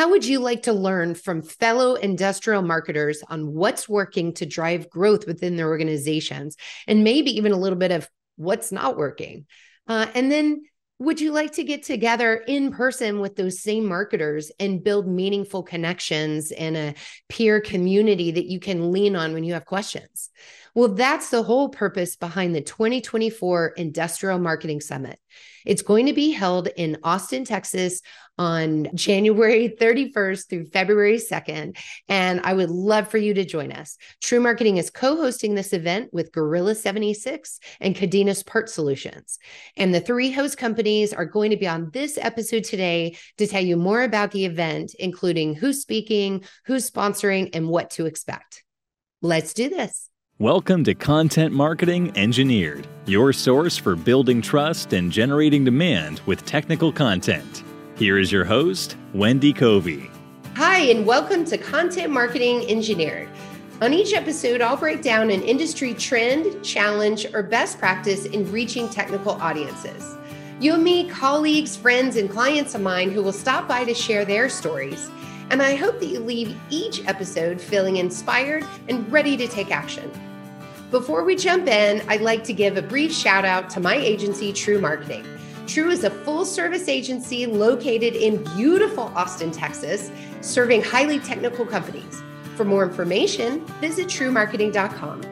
How would you like to learn from fellow industrial marketers on what's working to drive growth within their organizations and maybe even a little bit of what's not working? Uh, and then would you like to get together in person with those same marketers and build meaningful connections and a peer community that you can lean on when you have questions? Well, that's the whole purpose behind the 2024 Industrial Marketing Summit. It's going to be held in Austin, Texas on January 31st through February 2nd. And I would love for you to join us. TREW Marketing is co hosting this event with Gorilla 76 and CADENAS PARTSolutions. And the three host companies are going to be on this episode today to tell you more about the event, including who's speaking, who's sponsoring, and what to expect. Let's do this. Welcome to Content Marketing Engineered, your source for building trust and generating demand with technical content. Here is your host, Wendy Covey. Hi, and welcome to Content Marketing Engineered. On each episode, I'll break down an industry trend, challenge, or best practice in reaching technical audiences. You'll meet colleagues, friends, and clients of mine who will stop by to share their stories. And I hope that you leave each episode feeling inspired and ready to take action. Before we jump in, I'd like to give a brief shout out to my agency, TREW Marketing. TREW is a full service agency located in beautiful Austin, Texas, serving highly technical companies. For more information, visit trewmarketing.com.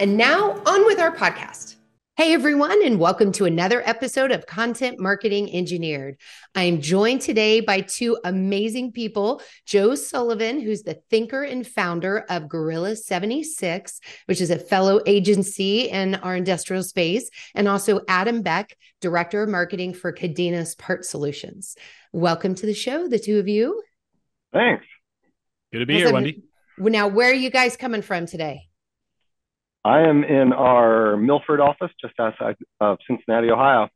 And now, on with our podcast. Hey everyone, and welcome to another episode of Content Marketing Engineered. I am joined today by two amazing people Joe Sullivan, who's the thinker and founder of Gorilla 76, which is a fellow agency in our industrial space, and also Adam Beck, director of marketing for CADENAS PARTSolutions. Welcome to the show, the two of you. Thanks. Good to be here, Wendy. Now, where are you guys coming from today? I am in our Milford office just outside of Cincinnati, Ohio.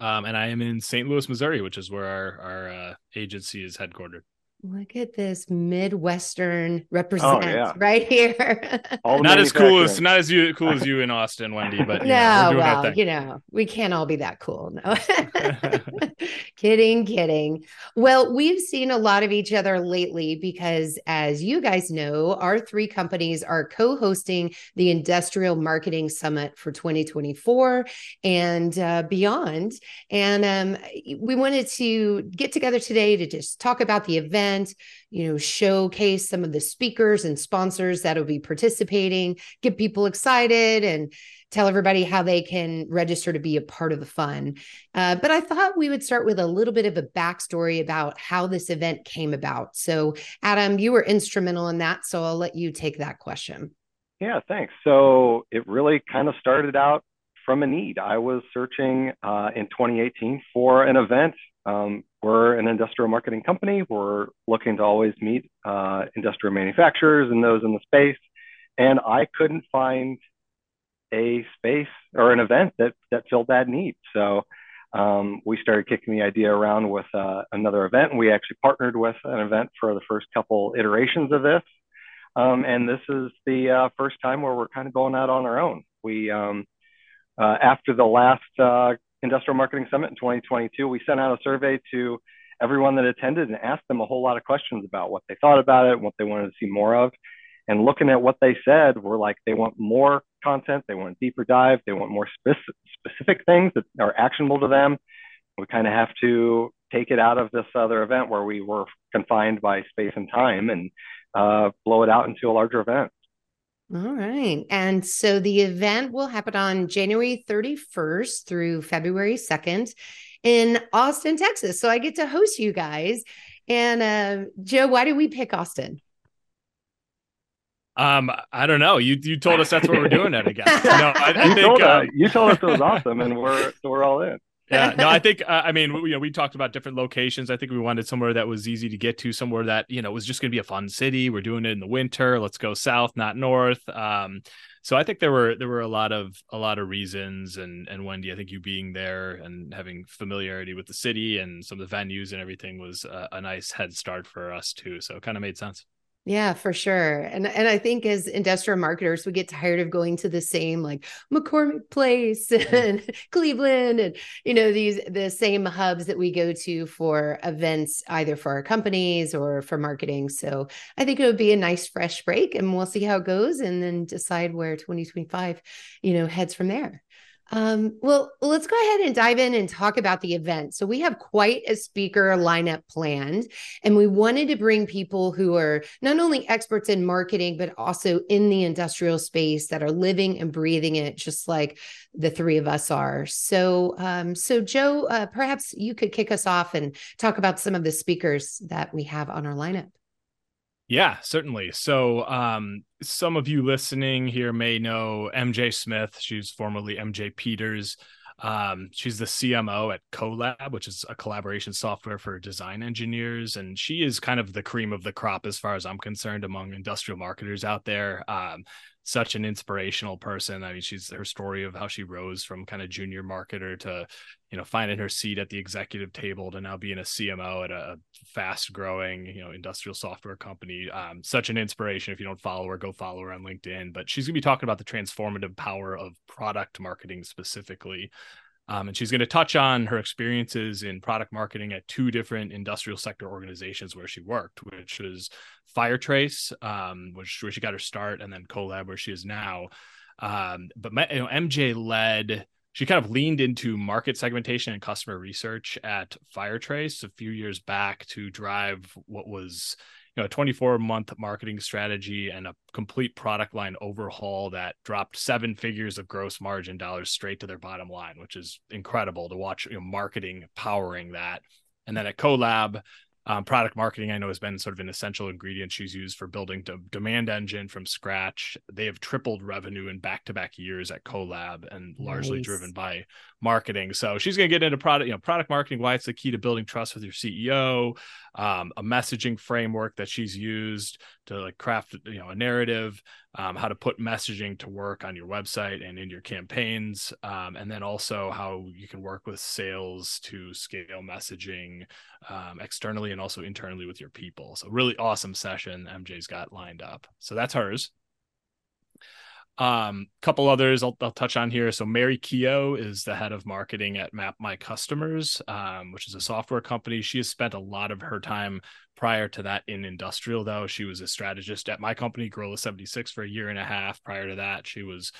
Um, and I am in St. Louis, Missouri, which is where our, our uh, agency is headquartered. Look at this Midwestern represent oh, yeah. right here. not as cool as not as you cool as you in Austin, Wendy, but no, know, well, you know, we can't all be that cool. No, kidding, kidding. Well, we've seen a lot of each other lately because, as you guys know, our three companies are co-hosting the Industrial Marketing Summit for 2024 and uh, beyond. And um, we wanted to get together today to just talk about the event event, you know, showcase some of the speakers and sponsors that'll be participating, get people excited and tell everybody how they can register to be a part of the fun. Uh, but I thought we would start with a little bit of a backstory about how this event came about. So, Adam, you were instrumental in that. So I'll let you take that question. Yeah, thanks. So it really kind of started out from a need. I was searching uh, in 2018 for an event um, we're an industrial marketing company. We're looking to always meet uh, industrial manufacturers and those in the space. And I couldn't find a space or an event that that filled that need. So um, we started kicking the idea around with uh, another event, and we actually partnered with an event for the first couple iterations of this. Um, and this is the uh, first time where we're kind of going out on our own. We um, uh, after the last uh, Industrial Marketing Summit in 2022, we sent out a survey to everyone that attended and asked them a whole lot of questions about what they thought about it, what they wanted to see more of. And looking at what they said, we're like, they want more content, they want a deeper dive, they want more specific, specific things that are actionable to them. We kind of have to take it out of this other event where we were confined by space and time and uh, blow it out into a larger event. All right. And so the event will happen on January 31st through February 2nd in Austin, Texas. So I get to host you guys. And uh, Joe, why did we pick Austin? Um, I don't know. You you told us that's what we're doing it again. No, I, I you think told uh, us, you told us it was awesome, and we're we're all in yeah, no, I think uh, I mean we, you know we talked about different locations. I think we wanted somewhere that was easy to get to, somewhere that you know was just going to be a fun city. We're doing it in the winter. Let's go south, not north. Um, so I think there were there were a lot of a lot of reasons, and and Wendy, I think you being there and having familiarity with the city and some of the venues and everything was a, a nice head start for us too. So it kind of made sense. Yeah, for sure. And and I think as industrial marketers, we get tired of going to the same like McCormick Place and Cleveland and you know these the same hubs that we go to for events either for our companies or for marketing. So I think it would be a nice fresh break and we'll see how it goes and then decide where 2025, you know, heads from there. Um, well, let's go ahead and dive in and talk about the event. So, we have quite a speaker lineup planned, and we wanted to bring people who are not only experts in marketing, but also in the industrial space that are living and breathing it, just like the three of us are. So, um, so Joe, uh, perhaps you could kick us off and talk about some of the speakers that we have on our lineup. Yeah, certainly. So, um, some of you listening here may know MJ Smith. She's formerly MJ Peters. Um, she's the CMO at Colab, which is a collaboration software for design engineers, and she is kind of the cream of the crop as far as I'm concerned among industrial marketers out there. Um, such an inspirational person. I mean, she's her story of how she rose from kind of junior marketer to, you know, finding her seat at the executive table to now being a CMO at a fast growing, you know, industrial software company. Um, such an inspiration. If you don't follow her, go follow her on LinkedIn. But she's gonna be talking about the transformative power of product marketing specifically. Um, and she's going to touch on her experiences in product marketing at two different industrial sector organizations where she worked, which was Firetrace, um, which where she got her start, and then Colab, where she is now. Um, but you know, MJ led. She kind of leaned into market segmentation and customer research at Firetrace a few years back to drive what was you know, a 24 month marketing strategy and a complete product line overhaul that dropped seven figures of gross margin dollars straight to their bottom line, which is incredible to watch you know, marketing powering that. And then at Colab, um, product marketing, I know, has been sort of an essential ingredient she's used for building the demand engine from scratch. They have tripled revenue in back-to-back years at Colab, and nice. largely driven by marketing. So she's going to get into product, you know, product marketing, why it's the key to building trust with your CEO, um, a messaging framework that she's used to like craft, you know, a narrative, um, how to put messaging to work on your website and in your campaigns, um, and then also how you can work with sales to scale messaging um, externally and also internally with your people. So really awesome session MJ's got lined up. So that's hers. Um, couple others I'll, I'll, touch on here. So Mary Keogh is the head of marketing at Map My Customers, um, which is a software company. She has spent a lot of her time prior to that in industrial, though. She was a strategist at my company, Gorilla 76, for a year and a half. Prior to that, she was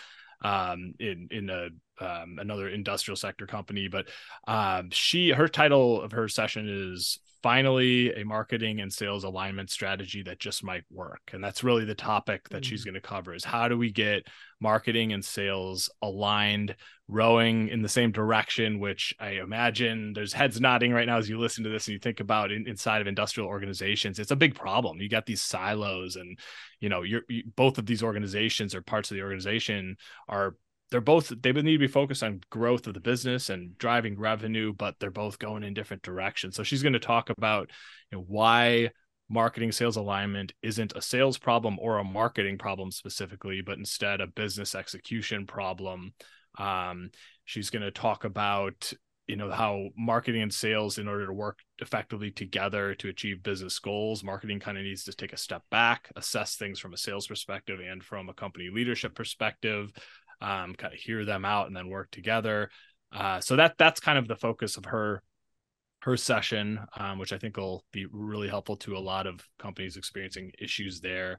um, in in a um, another industrial sector company. But um, she her title of her session is finally a marketing and sales alignment strategy that just might work and that's really the topic that mm-hmm. she's going to cover is how do we get marketing and sales aligned rowing in the same direction which i imagine there's heads nodding right now as you listen to this and you think about in, inside of industrial organizations. It's a big problem. You got these silos and you know you're you, both of these organizations or parts of the organization are they're both they need to be focused on growth of the business and driving revenue but they're both going in different directions. So she's going to talk about you know, why marketing sales alignment isn't a sales problem or a marketing problem specifically but instead a business execution problem um, she's going to talk about you know how marketing and sales in order to work effectively together to achieve business goals marketing kind of needs to take a step back assess things from a sales perspective and from a company leadership perspective um, kind of hear them out and then work together. Uh, so that that's kind of the focus of her her session, um, which I think will be really helpful to a lot of companies experiencing issues there.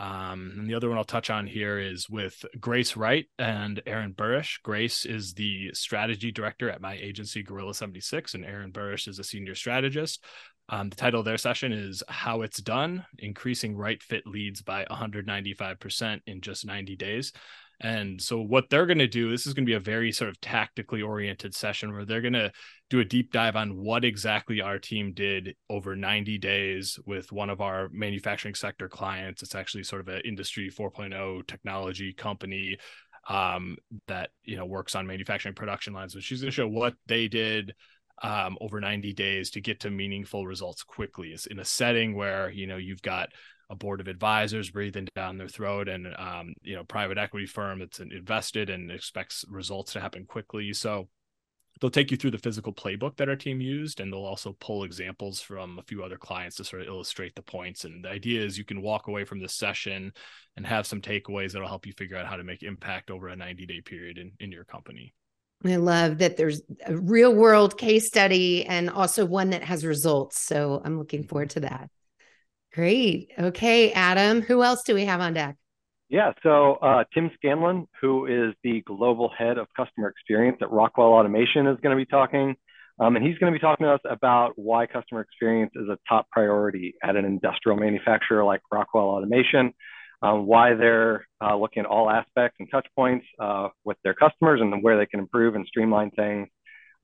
Um, and the other one I'll touch on here is with Grace Wright and Aaron Burrish. Grace is the strategy director at my agency, Gorilla 76, and Aaron Burrish is a senior strategist. Um, the title of their session is How It's Done Increasing Right Fit Leads by 195% in Just 90 Days. And so, what they're going to do, this is going to be a very sort of tactically oriented session where they're going to do a deep dive on what exactly our team did over 90 days with one of our manufacturing sector clients. It's actually sort of an industry 4.0 technology company um, that you know works on manufacturing production lines. So she's going to show what they did um, over 90 days to get to meaningful results quickly. It's in a setting where you know you've got a board of advisors breathing down their throat and um, you know private equity firm that's invested and expects results to happen quickly so they'll take you through the physical playbook that our team used, and they'll also pull examples from a few other clients to sort of illustrate the points. And the idea is you can walk away from this session and have some takeaways that'll help you figure out how to make impact over a 90 day period in, in your company. I love that there's a real world case study and also one that has results. So I'm looking forward to that. Great. Okay, Adam, who else do we have on deck? Yeah, so uh, Tim Scanlon, who is the global head of customer experience at Rockwell Automation, is going to be talking. Um, and he's going to be talking to us about why customer experience is a top priority at an industrial manufacturer like Rockwell Automation, um, why they're uh, looking at all aspects and touch points uh, with their customers and where they can improve and streamline things.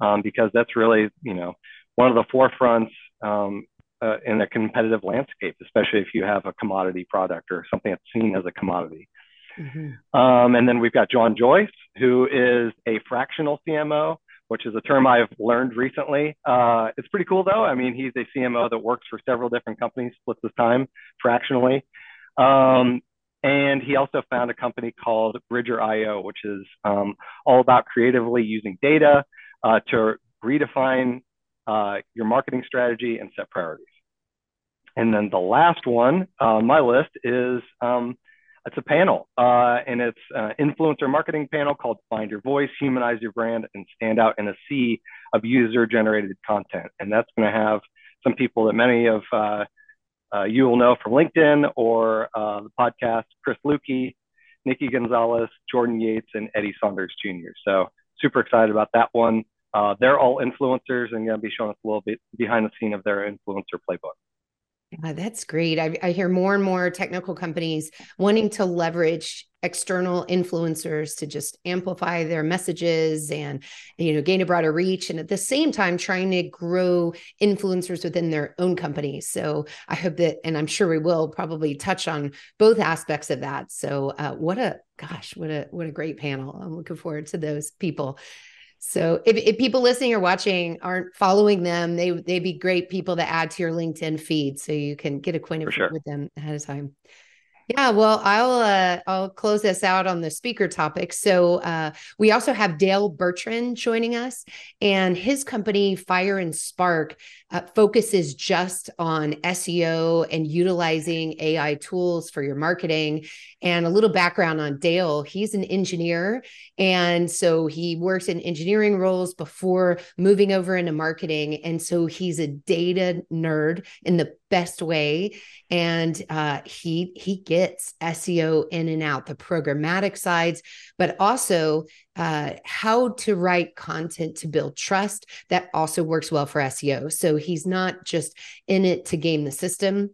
Um, because that's really, you know, one of the forefronts um, uh, in a competitive landscape, especially if you have a commodity product or something that's seen as a commodity. Mm-hmm. Um, and then we've got John Joyce, who is a fractional CMO, which is a term I've learned recently. Uh, it's pretty cool though. I mean, he's a CMO that works for several different companies, splits his time fractionally. Um, and he also found a company called Bridger.io, which is um, all about creatively using data uh, to redefine uh, your marketing strategy and set priorities. And then the last one on my list is um, it's a panel, uh, and it's an influencer marketing panel called Find Your Voice, Humanize Your Brand, and Stand Out in a Sea of User Generated Content. And that's going to have some people that many of uh, uh, you will know from LinkedIn or uh, the podcast Chris Luecke, Nikki Gonzalez, Jordan Yates, and Eddie Saunders Jr. So super excited about that one. Uh, they're all influencers and going to be showing us a little bit behind the scene of their influencer playbook. Yeah, that's great. I, I, hear more and more technical companies wanting to leverage external influencers to just amplify their messages and you know gain a broader reach, and at the same time trying to grow influencers within their own companies. So I hope that, and I'm sure we will probably touch on both aspects of that. So uh, what a gosh, what a what a great panel! I'm looking forward to those people. So if, if people listening or watching aren't following them, they they'd be great people to add to your LinkedIn feed so you can get acquainted sure. with them ahead of time. Yeah, well, I'll uh, I'll close this out on the speaker topic. So uh, we also have Dale Bertrand joining us, and his company Fire and Spark uh, focuses just on SEO and utilizing AI tools for your marketing. And a little background on Dale: he's an engineer, and so he worked in engineering roles before moving over into marketing, and so he's a data nerd in the best way and uh, he he gets seo in and out the programmatic sides but also uh, how to write content to build trust that also works well for seo so he's not just in it to game the system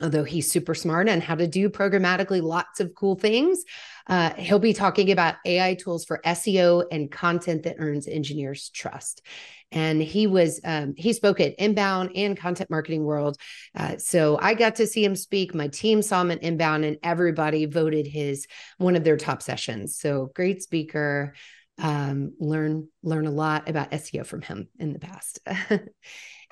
although he's super smart on how to do programmatically lots of cool things. Uh, he'll be talking about AI tools for SEO and content that earns engineers trust. And he was um, he spoke at Inbound and Content Marketing World. Uh, so I got to see him speak. My team saw him at Inbound, and everybody voted his one of their top sessions. So great speaker. Um, learn learn a lot about SEO from him in the past.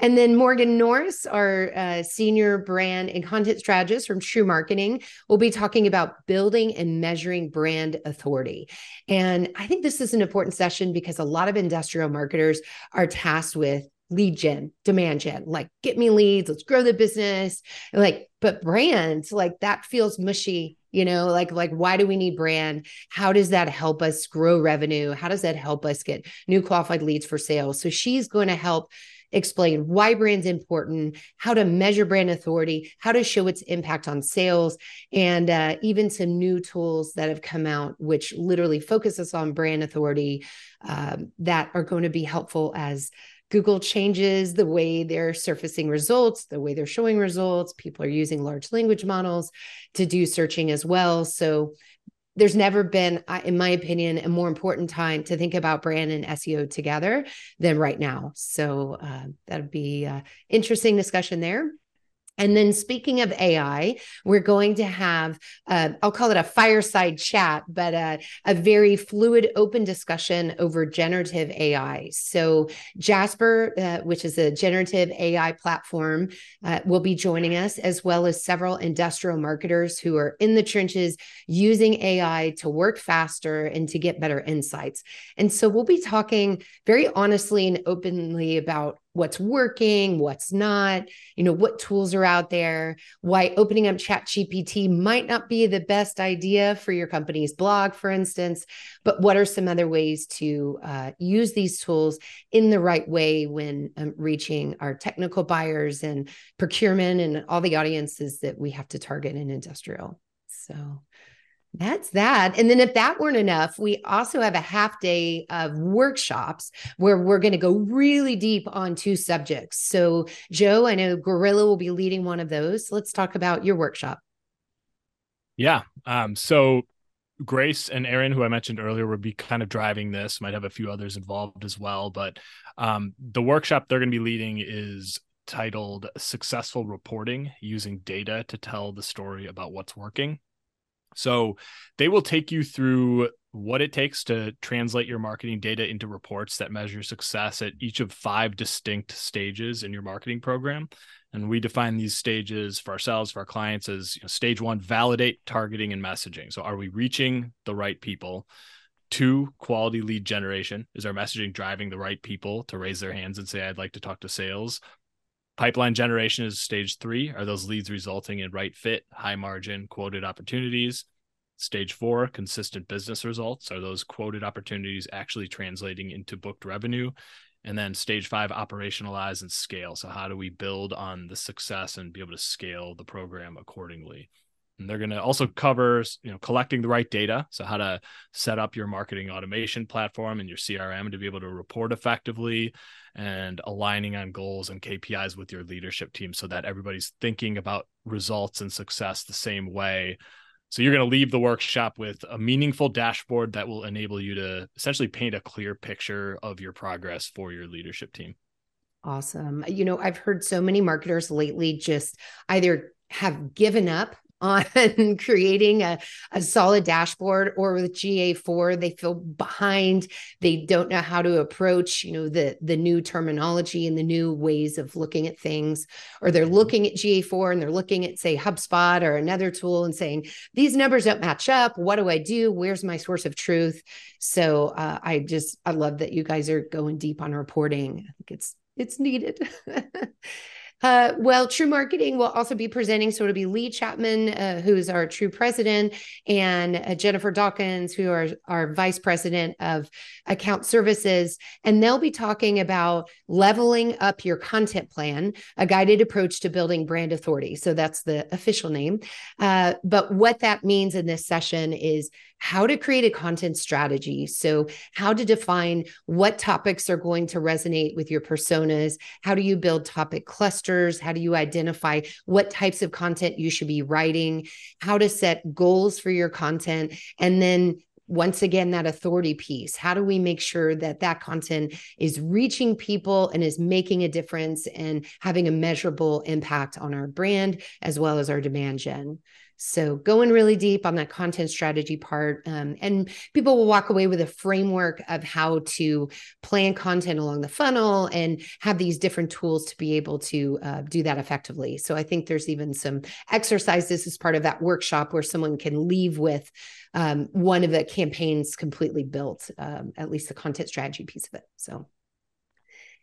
And then Morgan Norris, our uh, senior brand and content strategist from TREW Marketing, will be talking about building and measuring brand authority. And I think this is an important session because a lot of industrial marketers are tasked with lead gen, demand gen, like get me leads, let's grow the business. Like, but brands, like that feels mushy, you know, like like why do we need brand? How does that help us grow revenue? How does that help us get new qualified leads for sales? So she's going to help explain why brand's important, how to measure brand authority, how to show its impact on sales, and uh, even some new tools that have come out, which literally focuses on brand authority um, that are going to be helpful as Google changes the way they're surfacing results, the way they're showing results. People are using large language models to do searching as well. So there's never been, in my opinion, a more important time to think about brand and SEO together than right now. So uh, that'd be uh, interesting discussion there. And then, speaking of AI, we're going to have, uh, I'll call it a fireside chat, but a, a, very fluid, open discussion over generative AI. So, Jasper, uh, which is a generative AI platform, uh, will be joining us, as well as several industrial marketers who are in the trenches using AI to work faster and to get better insights. And so, we'll be talking very honestly and openly about what's working, what's not, you know, what tools are out there, why opening up Chat GPT might not be the best idea for your company's blog, for instance, but what are some other ways to uh, use these tools in the right way when um, reaching our technical buyers and procurement and all the audiences that we have to target in industrial. So, that's that. And then, if that weren't enough, we also have a half day of workshops where we're going to go really deep on two subjects. So, Joe, I know Gorilla will be leading one of those. Let's talk about your workshop. Yeah. Um, so, Grace and Aaron, who I mentioned earlier, will be kind of driving this, might have a few others involved as well. But um, the workshop they're going to be leading is titled Successful Reporting Using Data to Tell the Story About What's Working. So they will take you through what it takes to translate your marketing data into reports that measure success at each of five distinct stages in your marketing program. And we define these stages for ourselves, for our clients, as you know, stage one, validate targeting and messaging. So, are we reaching the right people? Two, quality lead generation. Is our messaging driving the right people to raise their hands and say, I'd like to talk to sales? Pipeline generation is stage three. Are those leads resulting in right fit, high margin, quoted opportunities? Stage four, consistent business results. Are those quoted opportunities actually translating into booked revenue? And then stage five, operationalize and scale. So, how do we build on the success and be able to scale the program accordingly? And they're going to also cover, you know, collecting the right data. So, how to set up your marketing automation platform and your CRM to be able to report effectively, and aligning on goals and KPIs with your leadership team so that everybody's thinking about results and success the same way. So you're going to leave the workshop with a meaningful dashboard that will enable you to essentially paint a clear picture of your progress for your leadership team. Awesome. You know, I've heard so many marketers lately just either have given up on creating a, a solid dashboard or with GA4 they feel behind. They don't know how to approach you know the the new terminology and the new ways of looking at things. Or they're looking at GA4 and they're looking at say HubSpot or another tool and saying these numbers don't match up. What do I do? Where's my source of truth? So uh, I just I love that you guys are going deep on reporting. I think it's it's needed Uh, well, TREW Marketing will also be presenting. So it'll be Lee Chapman, uh, who's our TREW President, and uh, Jennifer Dawkins, who are our Vice President of Account Services. And they'll be talking about leveling up your content plan, a guided approach to building brand authority. So that's the official name. Uh, but what that means in this session is how to create a content strategy. So, how to define what topics are going to resonate with your personas. How do you build topic clusters? How do you identify what types of content you should be writing? How to set goals for your content. And then once again that authority piece how do we make sure that that content is reaching people and is making a difference and having a measurable impact on our brand as well as our demand gen so going really deep on that content strategy part, um, and people will walk away with a framework of how to plan content along the funnel and have these different tools to be able to uh, do that effectively. So I think there's even some exercises as part of that workshop where someone can leave with um, one of the campaigns completely built, um, at least the content strategy piece of it. So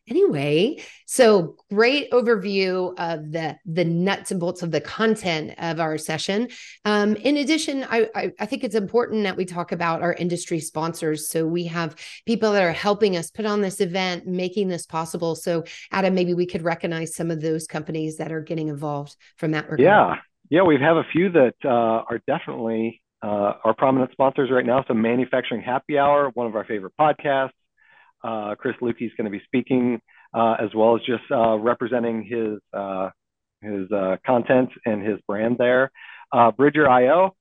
anyway so great overview of the the nuts and bolts of the content of our session. Um, in addition I, I, I think it's important that we talk about our industry sponsors. So we have people that are helping us put on this event making this possible. So adam maybe we could recognize some of those companies that are getting involved from that regard. Yeah. Yeah we have a few that uh, are definitely uh, our prominent sponsors right now so manufacturing happy hour one of our favorite podcasts uh, Chris Luecke is going to be speaking, uh, as well as just uh, representing his uh, his uh, content and his brand there. Bridger.io,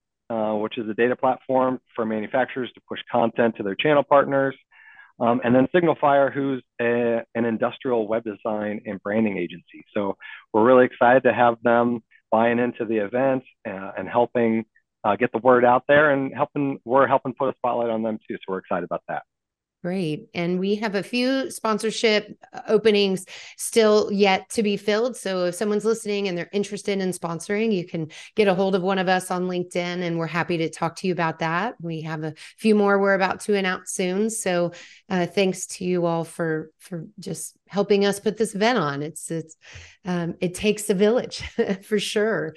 which is a data platform for manufacturers to push content to their channel partners. Um, and then Signalfire, who's a, an industrial web design and branding agency. So we're really excited to have them buying into the event and helping uh, get the word out there and helping we're helping put a spotlight on them too. So we're excited about that. Great. And we have a few sponsorship uh, openings still yet to be filled. So if someone's listening and they're interested in sponsoring, you can get a hold of one of us on LinkedIn and we're happy to talk to you about that. We have a few more we're about to announce soon. So uh, thanks to you all for for just helping us put this event on. It's it's um, it takes a village for sure.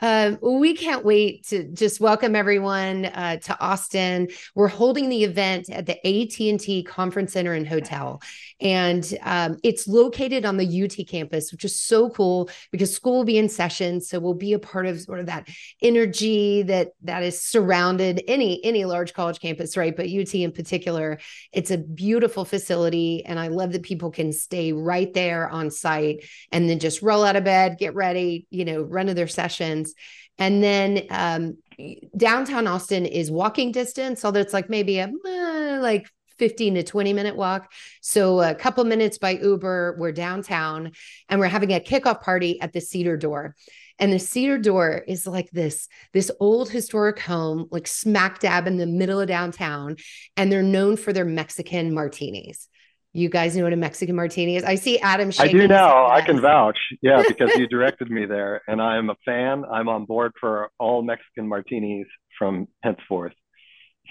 Um, we can't wait to just welcome everyone uh, to Austin. We're holding the event at the AT&T Conference Center and Hotel, and um, it's located on the UT campus, which is so cool because school will be in session, so we'll be a part of sort of that energy that that is surrounded any any large college campus, right? But UT in particular, it's a beautiful facility, and I love that people can stay right there on site and then just roll out of bed, get ready, you know, run to their and then um, downtown Austin is walking distance, although it's like maybe a uh, like 15 to 20 minute walk. So a couple minutes by Uber, we're downtown and we're having a kickoff party at the Cedar Door. And the Cedar Door is like this this old historic home like smack dab in the middle of downtown and they're known for their Mexican martinis. You guys know what a Mexican martini is? I see Adam I do now. I can vouch. Yeah, because you directed me there and I'm a fan. I'm on board for all Mexican martinis from henceforth.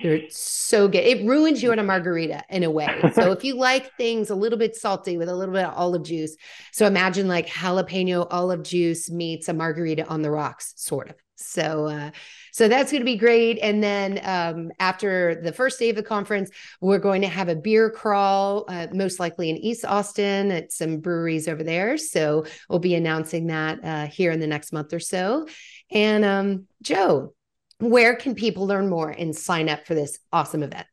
They're so good. It ruins you on a margarita in a way. So if you like things a little bit salty with a little bit of olive juice, so imagine like jalapeno olive juice meets a margarita on the rocks, sort of. So uh, so that's going to be great. And then um, after the first day of the conference, we're going to have a beer crawl, uh, most likely in East Austin at some breweries over there. So we'll be announcing that uh, here in the next month or so. And um, Joe, where can people learn more and sign up for this awesome event?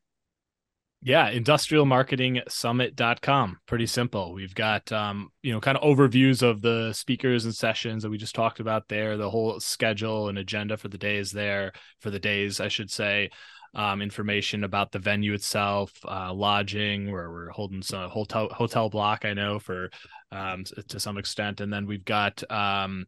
Yeah, industrialmarketingsummit.com. Pretty simple. We've got um, you know, kind of overviews of the speakers and sessions that we just talked about there, the whole schedule and agenda for the days there, for the days, I should say. Um, information about the venue itself, uh, lodging, where we're holding some hotel hotel block, I know for um, to some extent, and then we've got um,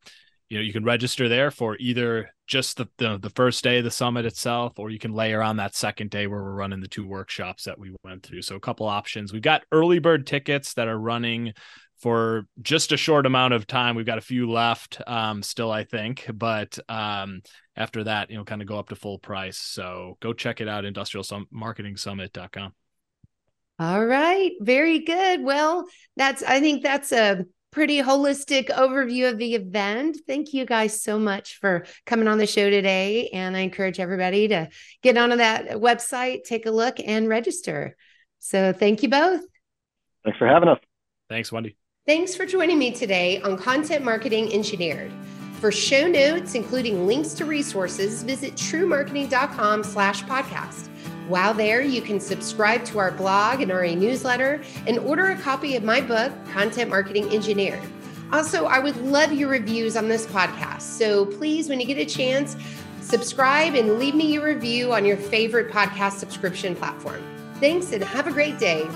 you know you can register there for either just the, the, the first day of the summit itself or you can layer on that second day where we're running the two workshops that we went through. So a couple options. We've got early bird tickets that are running for just a short amount of time. We've got a few left um, still i think but um, after that you know kind of go up to full price. So go check it out industrial marketing summit.com all right. Very good. Well that's i think that's a pretty holistic overview of the event. Thank you guys so much for coming on the show today. And I encourage everybody to get onto that website, take a look, and register. So thank you both. Thanks for having us. Thanks, Wendy. Thanks for joining me today on Content Marketing Engineered. For show notes, including links to resources, visit trewmarketing.com slash podcast. While there, you can subscribe to our blog and our newsletter and order a copy of my book, Content Marketing Engineer. Also, I would love your reviews on this podcast. So please, when you get a chance, subscribe and leave me your review on your favorite podcast subscription platform. Thanks and have a great day.